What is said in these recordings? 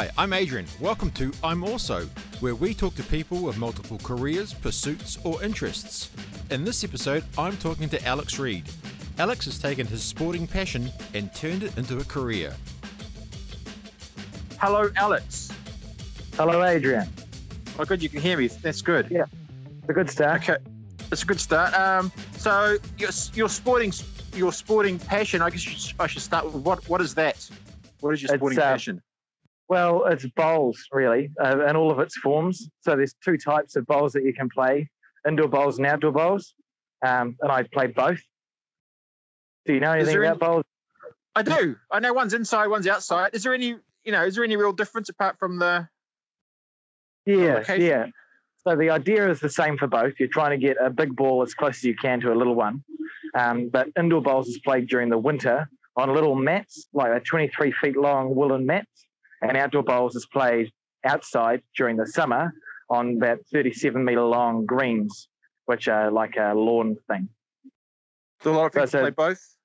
Hi, I'm Adrian. Welcome to I'm Also, where we talk to people with multiple careers, pursuits, or interests. In this episode, I'm talking to Alex Reid. Alex has taken his sporting passion and turned it into a career. Hello, Alex. Hello, Adrian. Oh, good, you can hear me. That's good. Yeah, it's a good start. Okay, it's a good start. Um, so your your sporting your sporting passion. I guess I should start with what what is that? What is your sporting uh, passion? Well, it's bowls, really, uh, in all of its forms. So there's two types of bowls that you can play indoor bowls and outdoor bowls. Um, and I play both. Do you know anything about bowls? I do. I know one's inside, one's outside. Is there any you know? Is there any real difference apart from the? Yeah, yeah. So the idea is the same for both. You're trying to get a big ball as close as you can to a little one. Um, but indoor bowls is played during the winter on little mats, like a 23 feet long woolen mats. And outdoor bowls is played outside during the summer on that 37 meter long greens, which are like a lawn thing. Do a lot of people So- so- play both?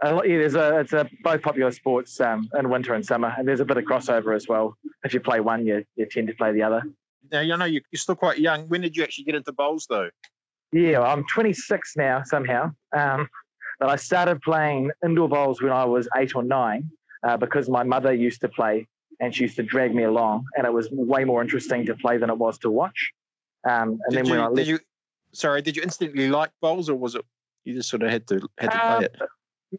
A lot, yeah, there's a it's a both popular sports um, in winter and summer, and there's a bit of crossover as well. If you play one, you, you tend to play the other. Now you know you- you're still quite young. When did you actually get into bowls though? Yeah, I'm 26 now somehow. Um, but I started playing indoor bowls when I was eight or nine uh, because my mother used to play and she used to drag me along, and it was way more interesting to play than it was to watch. Um, and Did then you, when I did you? Sorry, did you instantly like bowls, or was it you just sort of had to had to Um, play it?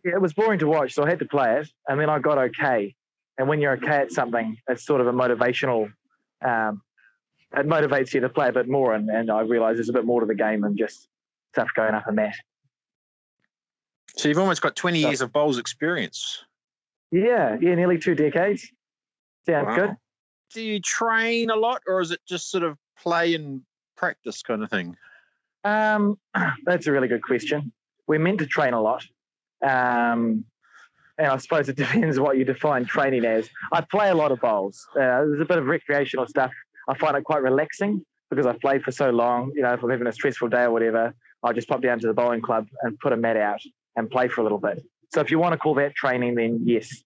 yeah, it was boring to watch, so I had to play it, and then I got okay. And when you're okay at something, it's sort of a motivational. Um, it motivates you to play a bit more, and, and I realise there's a bit more to the game than just stuff going up a mat. So you've almost got 20 so- years of bowls experience. Yeah, yeah, nearly two decades. Sounds Wow. good. Do you train a lot, or is it just sort of play and practice kind of thing? Um, that's a really good question. We're meant to train a lot. Um, and I suppose it depends what you define training as. I play a lot of bowls. Uh, there's a bit of recreational stuff. I find it quite relaxing because I've played for so long. You know, if I'm having a stressful day or whatever, I'll just pop down to the bowling club and put a mat out and play for a little bit. So if you want to call that training, then yes.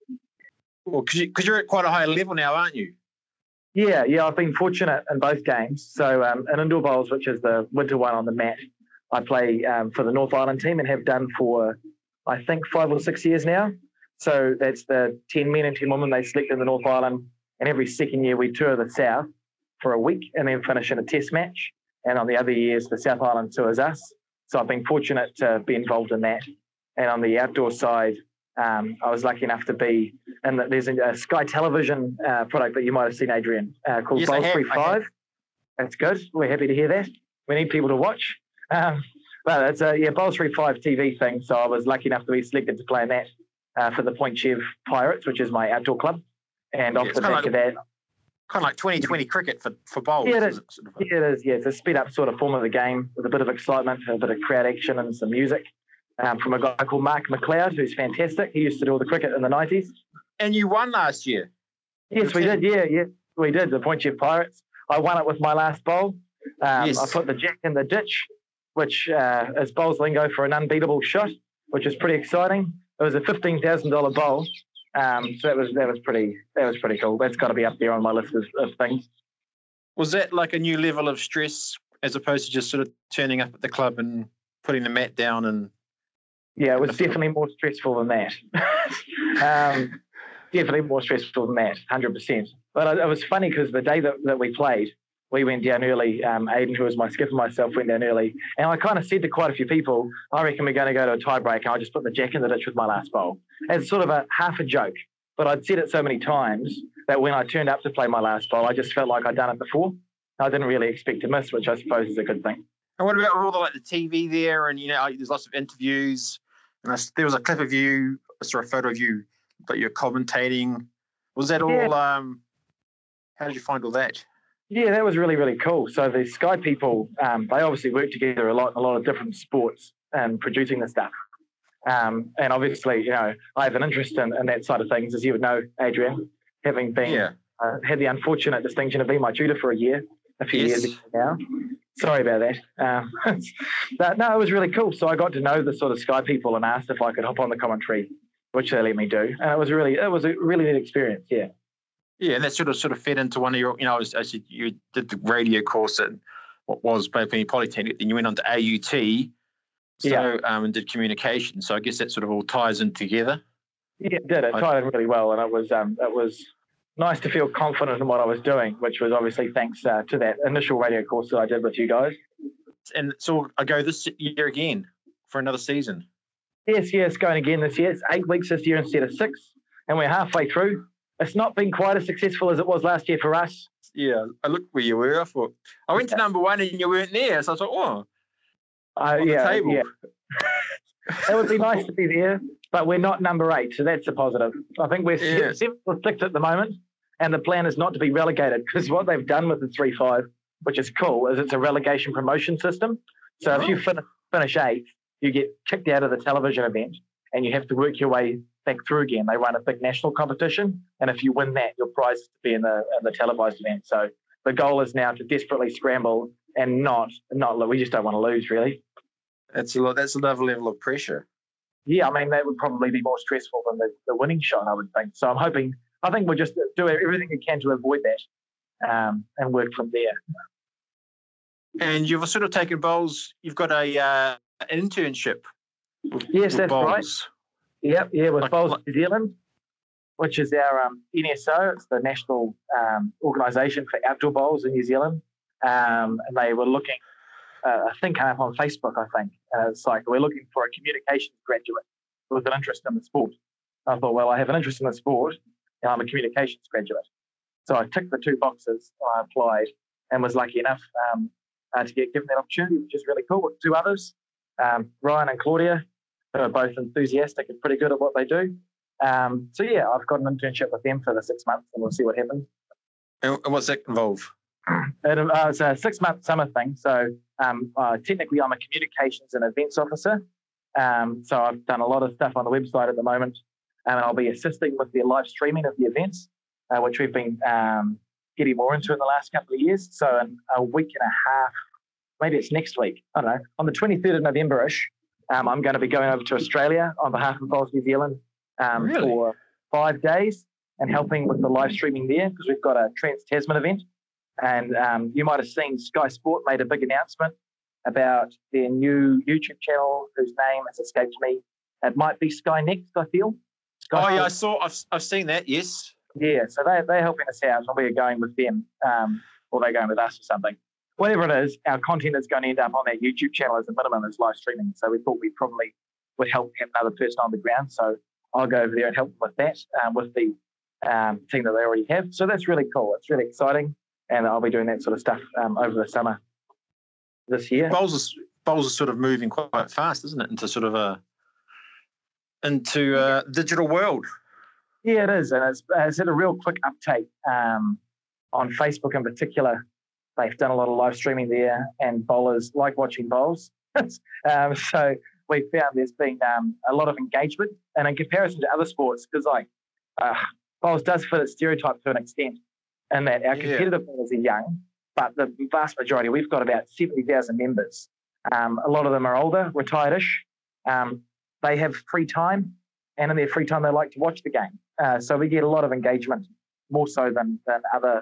Well, because you, you're at quite a high level now, aren't you? Yeah, yeah, I've been fortunate in both games. So um, in indoor bowls, which is the winter one on the mat, I play um, for the North Island team and have done for I think five or six years now. So that's the ten men and ten women they select in the North Island, and every second year we tour the South for a week and then finish in a Test match. And on the other years, the South Island tours us. So I've been fortunate to be involved in that. And on the outdoor side, um, I was lucky enough to be and that there's a, a Sky Television uh, product that you might have seen, Adrian, uh, called Yes, Bowl Three Five. That's good. We're happy to hear that. We need people to watch. Um, but it's a yeah Bowl Three Five TV thing. So I was lucky enough to be selected to play in that uh, for the Point Chev Pirates, which is my outdoor club. And off Yeah, the it's kinda back of that, Kind of like 2020 cricket for, for bowls. Yeah, is it sort of? yeah, it is. Yeah, it's a speed up sort of form of the game with a bit of excitement, a bit of crowd action, and some music. Um, from a guy called Mark McLeod, who's fantastic. He used to do all the cricket in the 90s. And you won last year. Yes, we did. Yeah, yeah, we did. The Point Chev Pirates. I won it with my last bowl. Um, Yes. I put the jack in the ditch, which uh, is bowls lingo for an unbeatable shot, which is pretty exciting. It was a fifteen thousand dollar bowl, um, so that was that was pretty that was pretty cool. That's got to be up there on my list of, of things. Was that like a new level of stress as opposed to just sort of turning up at the club and putting the mat down and Yeah, it was Definitely. more stressful than that. um, definitely more stressful than that, hundred percent. But it, it was funny because the day that, that we played, we went down early. Um, Aiden, who was my skipper, myself went down early, and I kind of said to quite a few people, "I reckon we're going to go to a tie break, and I'll just put the jack in the ditch with my last bowl." As sort of a half a joke, but I'd said it so many times that when I turned up to play my last bowl, I just felt like I'd done it before. I didn't really expect to miss, which I suppose is a good thing. And what about all the like the TV there? And you know, there's lots of interviews. And I there was a clip of you. Saw a photo of you that you're commentating. Was that all? Yeah. Um, how did you find all that? Yeah, that was really, really cool. So the Sky people, um, they obviously work together a lot a lot of different sports and producing the stuff. Um, and obviously, you know, I have an interest in, in that side of things, as you would know, Adrian, having been Yeah. uh, had the unfortunate distinction of being my tutor for a year, a few Yes. years ago now. Sorry about that. Um, but no, it was really cool. So I got to know the sort of Sky people and asked if I could hop on the commentary, which they let me do, and it was really it was a really neat experience. Yeah. Yeah, and that sort of sort of fed into one of your, you know, as, as you, you did the radio course at what was Penny Polytechnic, then you went on to AUT, so Yeah. um, and did communication. So I guess that sort of all ties in together. Yeah, it did. It tied in really well, and it was um, it was nice to feel confident in what I was doing, which was obviously thanks uh, to that initial radio course that I did with you guys. And so I go this year again for another season. Yes, yes, going again this year. It's eight weeks this year instead of six, and we're halfway through. It's not been quite as successful as it was last year for us. Yeah, I looked where you were. I thought I went to number one and you weren't there, so I thought, oh, Uh, on yeah, the table. yeah, it would be nice to be there, but we're not number eight, so that's a positive. I think we're Yeah. seventh or sixth at the moment, and the plan is not to be relegated because what they've done with the three five, which is cool, is it's a relegation promotion system. So if you Oh. fin- finish eighth, you get kicked out of the television event, and you have to work your way back through again. They run a big national competition, and if you win that, your prize is to be in the in the televised event. So the goal is now to desperately scramble and not not we just don't want to lose really. That's a lot. That's another level of pressure. Yeah, I mean that would probably be more stressful than the, the winning shot, I would think. So I'm hoping, I think we'll just do everything we can to avoid that um, and work from there. And you've sort of taken bowls. You've got a uh, an internship. With, Yes, with that's right. bowls. Yep, yeah, with Like- Bowls like- New Zealand, which is our um, NSO. It's the national um, organisation for outdoor bowls in New Zealand. Um, and they were looking, uh, I think, up on Facebook, I think. Uh, it's like, we're looking for a communications graduate with an interest in the sport. I thought, well, I have an interest in the sport and I'm a communications graduate. So I ticked the two boxes, I applied and was lucky enough um, uh, to get given that opportunity, which is really cool with two others, um, Ryan and Claudia, who are both enthusiastic and pretty good at what they do. Um, so yeah, I've got an internship with them for the six months, and we'll see what happens. And, and what's that involve? It, uh, it's a six-month summer thing. So um, uh, technically, I'm a communications and events officer. Um, so I've done a lot of stuff on the website at the moment, um, and I'll be assisting with the live streaming of the events, uh, which we've been um, getting more into in the last couple of years. So in a week and a half, maybe it's next week. I don't know. On the 23rd of November-ish, um, I'm going to be going over to Australia on behalf of Bowls New Zealand um, Really? for five days and helping with the live streaming there because we've got a Trans Tasman event. And um, you might have seen Sky Sport made a big announcement about their new YouTube channel, whose name has escaped me. It might be Sky Next, I feel. Sky Oh yeah, I saw. I've, I've seen that. Yes. yeah, so they, they're helping us out, and we're going with them, um, or they're going with us or something. Whatever it is, our content is going to end up on that YouTube channel as a minimum as live streaming. So we thought we probably would help have another person on the ground. So I'll go over there and help them with that, um, with the um, team that they already have. So that's really cool. It's really exciting, and I'll be doing that sort of stuff um, over the summer this year. Bowls is bowls is sort of moving quite fast, isn't it? Into sort of a into a digital world. Yeah, it is, and it's, it's had a real quick uptake um, on Facebook in particular. They've done a lot of live streaming there, and bowlers like watching bowls. um, so we found there's been um, a lot of engagement, and in comparison to other sports, because like uh, bowls does fit its stereotype to an extent, in that our Yeah. competitive bowlers are young, but the vast majority, we've got about seventy thousand members. Um, a lot of them are older, retired-ish. Um, they have free time, and in their free time, they like to watch the game. Uh, so we get a lot of engagement, more so than, than other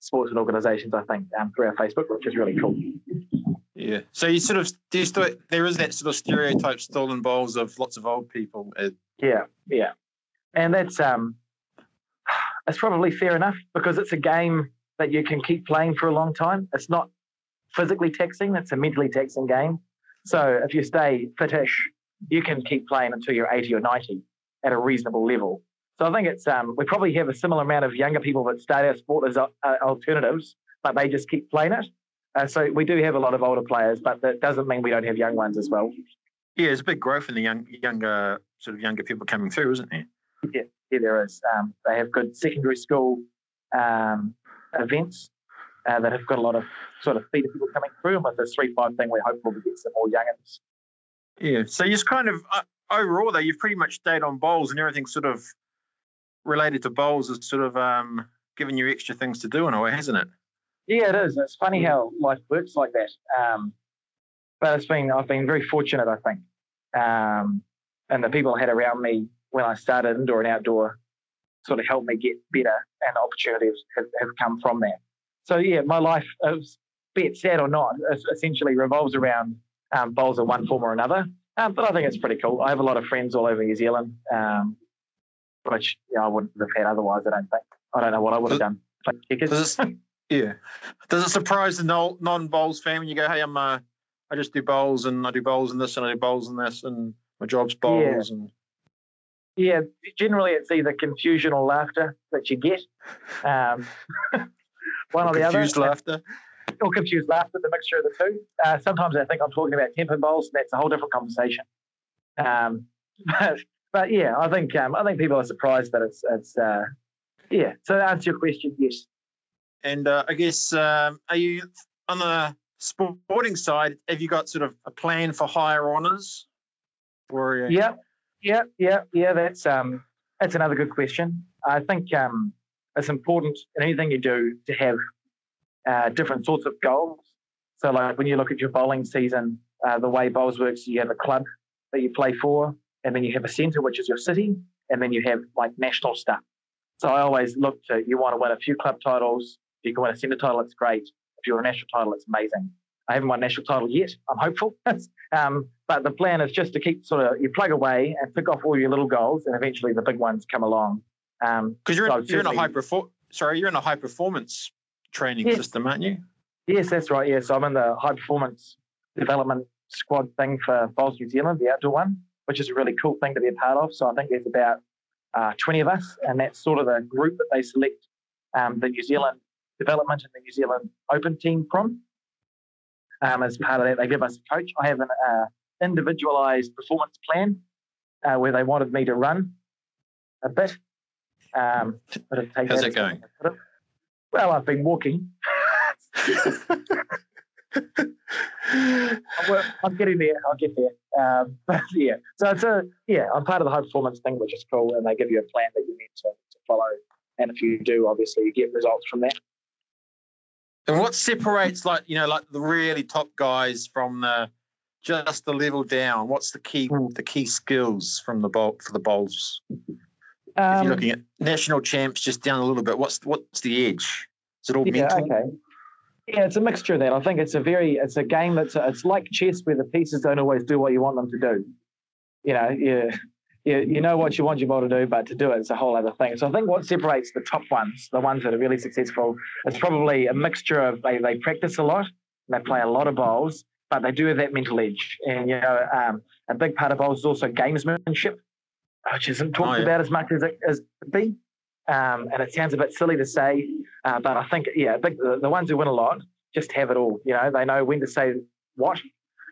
sports and organisations, I think, um, through our Facebook, which is really cool. Yeah. So you sort of there's still, there is that sort of stereotype still bowls of lots of old people. Yeah, yeah, and that's um, it's probably fair enough because it's a game that you can keep playing for a long time. It's not physically taxing; it's a mentally taxing game. So if you stay fitish, you can keep playing until you're 80 or 90 at a reasonable level. So I think it's um, we probably have a similar amount of younger people that start our sport as uh, alternatives, but they just keep playing it. Uh, so we do have a lot of older players, but that doesn't mean we don't have young ones as well. yeah, there's a big growth in the young younger sort of younger people coming through, isn't there? Yeah, there is. Um, they have good secondary school um, events uh, that have got a lot of sort of feeder people coming through. And with this three five thing, we're hopeful to get some more youngins. Yeah. So you're kind of uh, overall though, you've pretty much stayed on bowls and everything sort of related to bowls has sort of um, given you extra things to do in a way, hasn't it? Yeah, it is. It's funny how life works like that. Um, but it's been I've been very fortunate, I think. Um, and the people I had around me when I started indoor and outdoor sort of helped me get better and opportunities have, have come from that. So yeah, my life, be it sad or not, essentially revolves around um, bowls in one form or another. Um, but I think it's pretty cool. I have a lot of friends all over New Zealand, um, which you know, I wouldn't have had otherwise. I don't think. I don't know what I would have done. Does it, yeah. Does it surprise the non-bowls fan when you go, "Hey, I'm uh, I just do bowls and I do bowls and this and I do bowls and this and my job's bowls yeah. and yeah, generally it's either confusion or laughter that you get. Um, one or, or the other. Confused laughter. Or confused laughter, the mixture of the two. Uh, sometimes I think I'm talking about tenpin bowls, and that's a whole different conversation. Um, but, but yeah, I think um, I think people are surprised that it's it's uh, yeah. So to answer your question, yes. And uh, I guess um, are you on the sporting side? Have you got sort of a plan for higher honours? Or yeah, yeah, yeah, yeah. That's um, that's another good question. I think um, it's important in anything you do to have uh, different sorts of goals. So, like when you look at your bowling season, uh, the way bowls works, you have a club that you play for, and then you have a centre, which is your city, and then you have like national stuff. So I always look to you want to win a few club titles. If you can win a centre title, it's great. If you're a national title, it's amazing. I haven't won national title yet. I'm hopeful. um, but the plan is just to keep sort of you plug away and pick off all your little goals, and eventually the big ones come along. Because um, you're, so you're in a high perfor- sorry, you're in a high performance training yes. system, aren't you? Yes, that's right. Yes, I'm in the high performance development squad thing for Bowls New Zealand, the outdoor one, which is a really cool thing to be a part of. So I think there's about uh, 20 of us, and that's sort of the group that they select um, the New Zealand development and the New Zealand Open team from. Um, as part of that, they give us a coach. I have an uh, individualized performance plan uh, where they wanted me to run a bit. Um, How's it going? Well, I've been walking. I'm getting there. I'll get there. Um, but yeah, so it's a yeah. I'm part of the high performance thing, which is cool, and they give you a plan that you need to, to follow. And if you do, obviously, you get results from that. And what separates like you know like the really top guys from the just the level down? What's the key mm. the key skills from the bowl for the bowls? Um, if you're um, looking at national champs, just down a little bit, what's what's the edge? Is it all yeah, mental? Okay. Yeah, it's a mixture of that. I think it's a very it's a game that's a, it's like chess where the pieces don't always do what you want them to do. You know, yeah you, you know what you want your ball to do, but to do it is a whole other thing. So I think what separates the top ones, the ones that are really successful, is probably a mixture of they, they practice a lot, they play a lot of bowls, but they do have that mental edge. And, you know, um, a big part of bowls is also gamesmanship, which isn't talked oh, yeah. about as much as it as it be. Um, and it sounds a bit silly to say, uh, but I think, yeah, big, the, the ones who win a lot just have it all. You know, they know when to say what,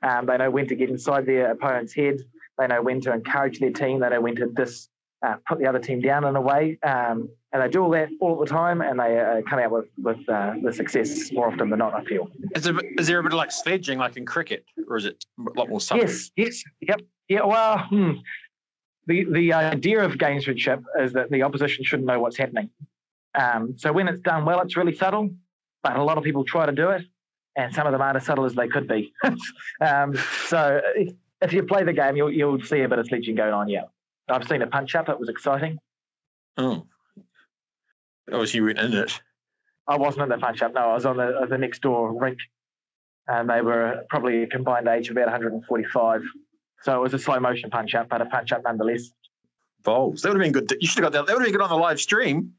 um, they know when to get inside their opponent's head. They know when to encourage their team. They know when to dis, uh, put the other team down in a way. Um, and they do all that all the time, and they uh, come out with with uh, the success more often than not. I feel. Is there, is there a bit of like sledging, like in cricket, or is it a lot more subtle? Yes, yes, yep, yeah. Well, hmm. the the idea of gamesmanship is that the opposition shouldn't know what's happening. Um, so when it's done well, it's really subtle, but a lot of people try to do it, and some of them aren't as subtle as they could be. um, so if you play the game, you'll you'll see a bit of sledging going on. Yeah, I've seen a punch up. It was exciting. Oh, obviously you went in it. I wasn't in the punch up. No, I was on the the next door rink, and they were probably a combined age of about 145. So it was a slow motion punch up, but a punch up nonetheless. Bowls. That would have been good. You should have got that. That would have been good on the live stream.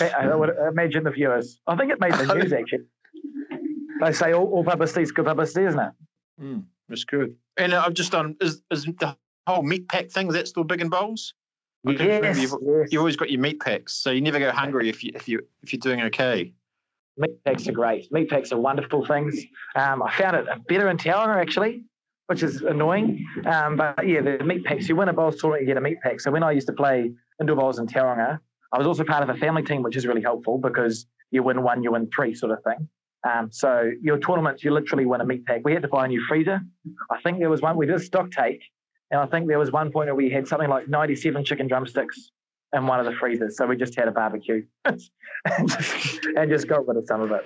I would imagine the viewers. I think it made the news actually. They say all, all publicity is good publicity, isn't it? Mm, that's good. And I've just done is, is the whole meat pack thing. Is that still big in bowls? Yes, you've, yes. you've always got your meat packs, so you never go hungry if you if you if you're doing okay. Meat packs are great. Meat packs are wonderful things. Um, I found it better in Tauranga actually, which is annoying. Um, but yeah, the meat packs. You win a bowls tournament, you get a meat pack. So when I used to play indoor bowls in Tauranga, I was also part of a family team, which is really helpful because you win one, you win three, sort of thing. Um, so your tournaments, you literally win a meat pack. We had to buy a new freezer. I think there was one we did a stock take, and I think there was one point where we had something like 97 chicken drumsticks in one of the freezers. So we just had a barbecue and, just, and, just, got rid of some of it.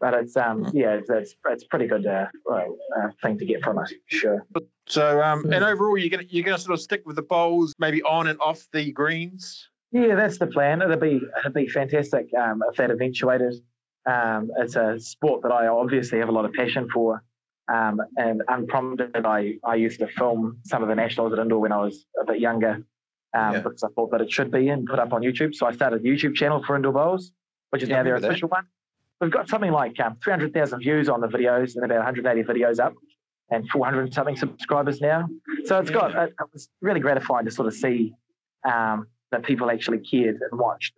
But it's um yeah it's it's, it's pretty good uh, uh, thing to get from it, sure. So um and overall you're gonna you're gonna sort of stick with the bowls maybe on and off the greens. Yeah, that's the plan. It'd be it'd be fantastic um, if that eventuated. Um, it's a sport that I obviously have a lot of passion for, um, and unprompted, I I used to film some of the nationals at indoor when I was a bit younger, um, Yeah. because I thought that it should be and put up on YouTube. So I started a YouTube channel for indoor bowls, which is Yeah, now their remember that. official one. We've got something like um, 300,000 views on the videos and about 180 videos up, and 400 something subscribers now. So it's got Yeah. it, it was really gratifying to sort of see um, that people actually cared and watched.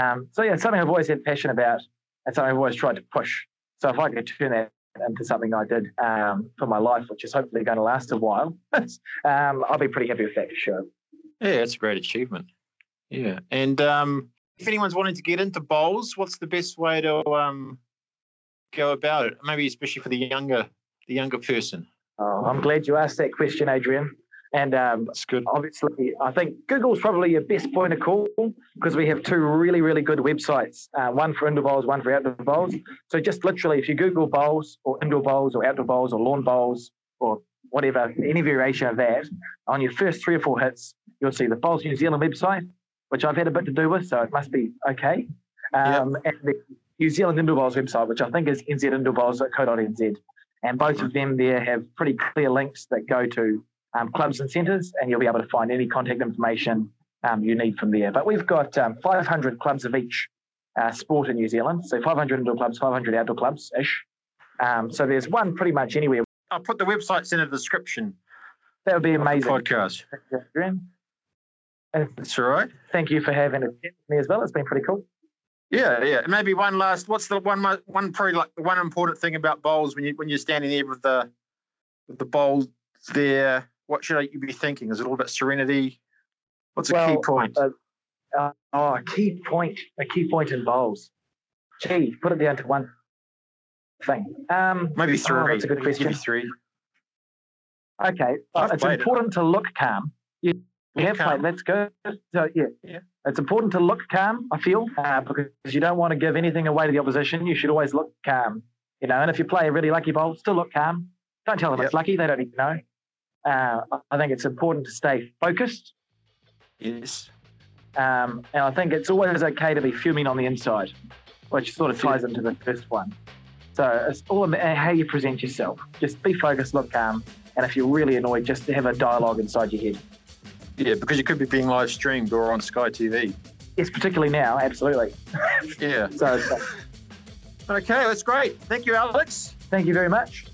Um, so yeah, it's something I've always had passion about, and so I've always tried to push. So if I could turn that into something I did um, for my life, which is hopefully going to last a while, um, I'll be pretty happy with that for sure. Yeah, it's a great achievement. Yeah, and um, if anyone's wanting to get into bowls, what's the best way to um, go about it? Maybe especially for the younger, the younger person. Oh, I'm glad you asked that question, Adrian. And um, That's good. obviously, I think Google's probably your best point of call because we have two really, really good websites. Uh, one for indoor bowls, one for outdoor bowls. So just literally, if you Google bowls or indoor bowls or outdoor bowls or lawn bowls or whatever, any variation of that, on your first three or four hits, you'll see the Bowls New Zealand website, which I've had a bit to do with, so it must be okay. Um, And the New Zealand Indoor Bowls website, which I think is nzindoorbowls.co.nz. And both of them there have pretty clear links that go to um, clubs and centres, and you'll be able to find any contact information um, you need from there. But we've got um, 500 clubs of each uh, sport in New Zealand, so 500 indoor clubs, 500 outdoor clubs ish. Um, so there's one pretty much anywhere. I'll put the websites in the description. That would be amazing. Podcast. That's all right. thank you for having me as well. It's been pretty cool. Yeah, yeah. Maybe one last. What's the one? One probably like one important thing about bowls when you when you're standing there with the with the bowl there. What should you be thinking? Is it all about serenity? What's a key point? uh, Uh, oh, a key point, a key point in bowls. Gee, put it down to one thing. Um, Maybe three. oh, that's a good question. Maybe three. Okay, I've it's played it. important to look calm. Yeah, calm. Let's go. So yeah, Yeah. it's important to look calm. I feel uh, because you don't want to give anything away to the opposition. You should always look calm. You know, and if you play a really lucky bowl, still look calm. Don't tell them Yep. it's lucky. They don't even know. Uh, I think it's important to stay focused. Yes. Um, and I think it's always okay to be fuming on the inside, which sort of ties into the first one. So it's all about how you present yourself. Just be focused, look calm, and if you're really annoyed, just have a dialogue inside your head. Yeah, because you could be being live streamed or on Sky TV. Yes, particularly now, absolutely. Yeah. So so Okay, that's great. Thank you, Alex. thank you very much.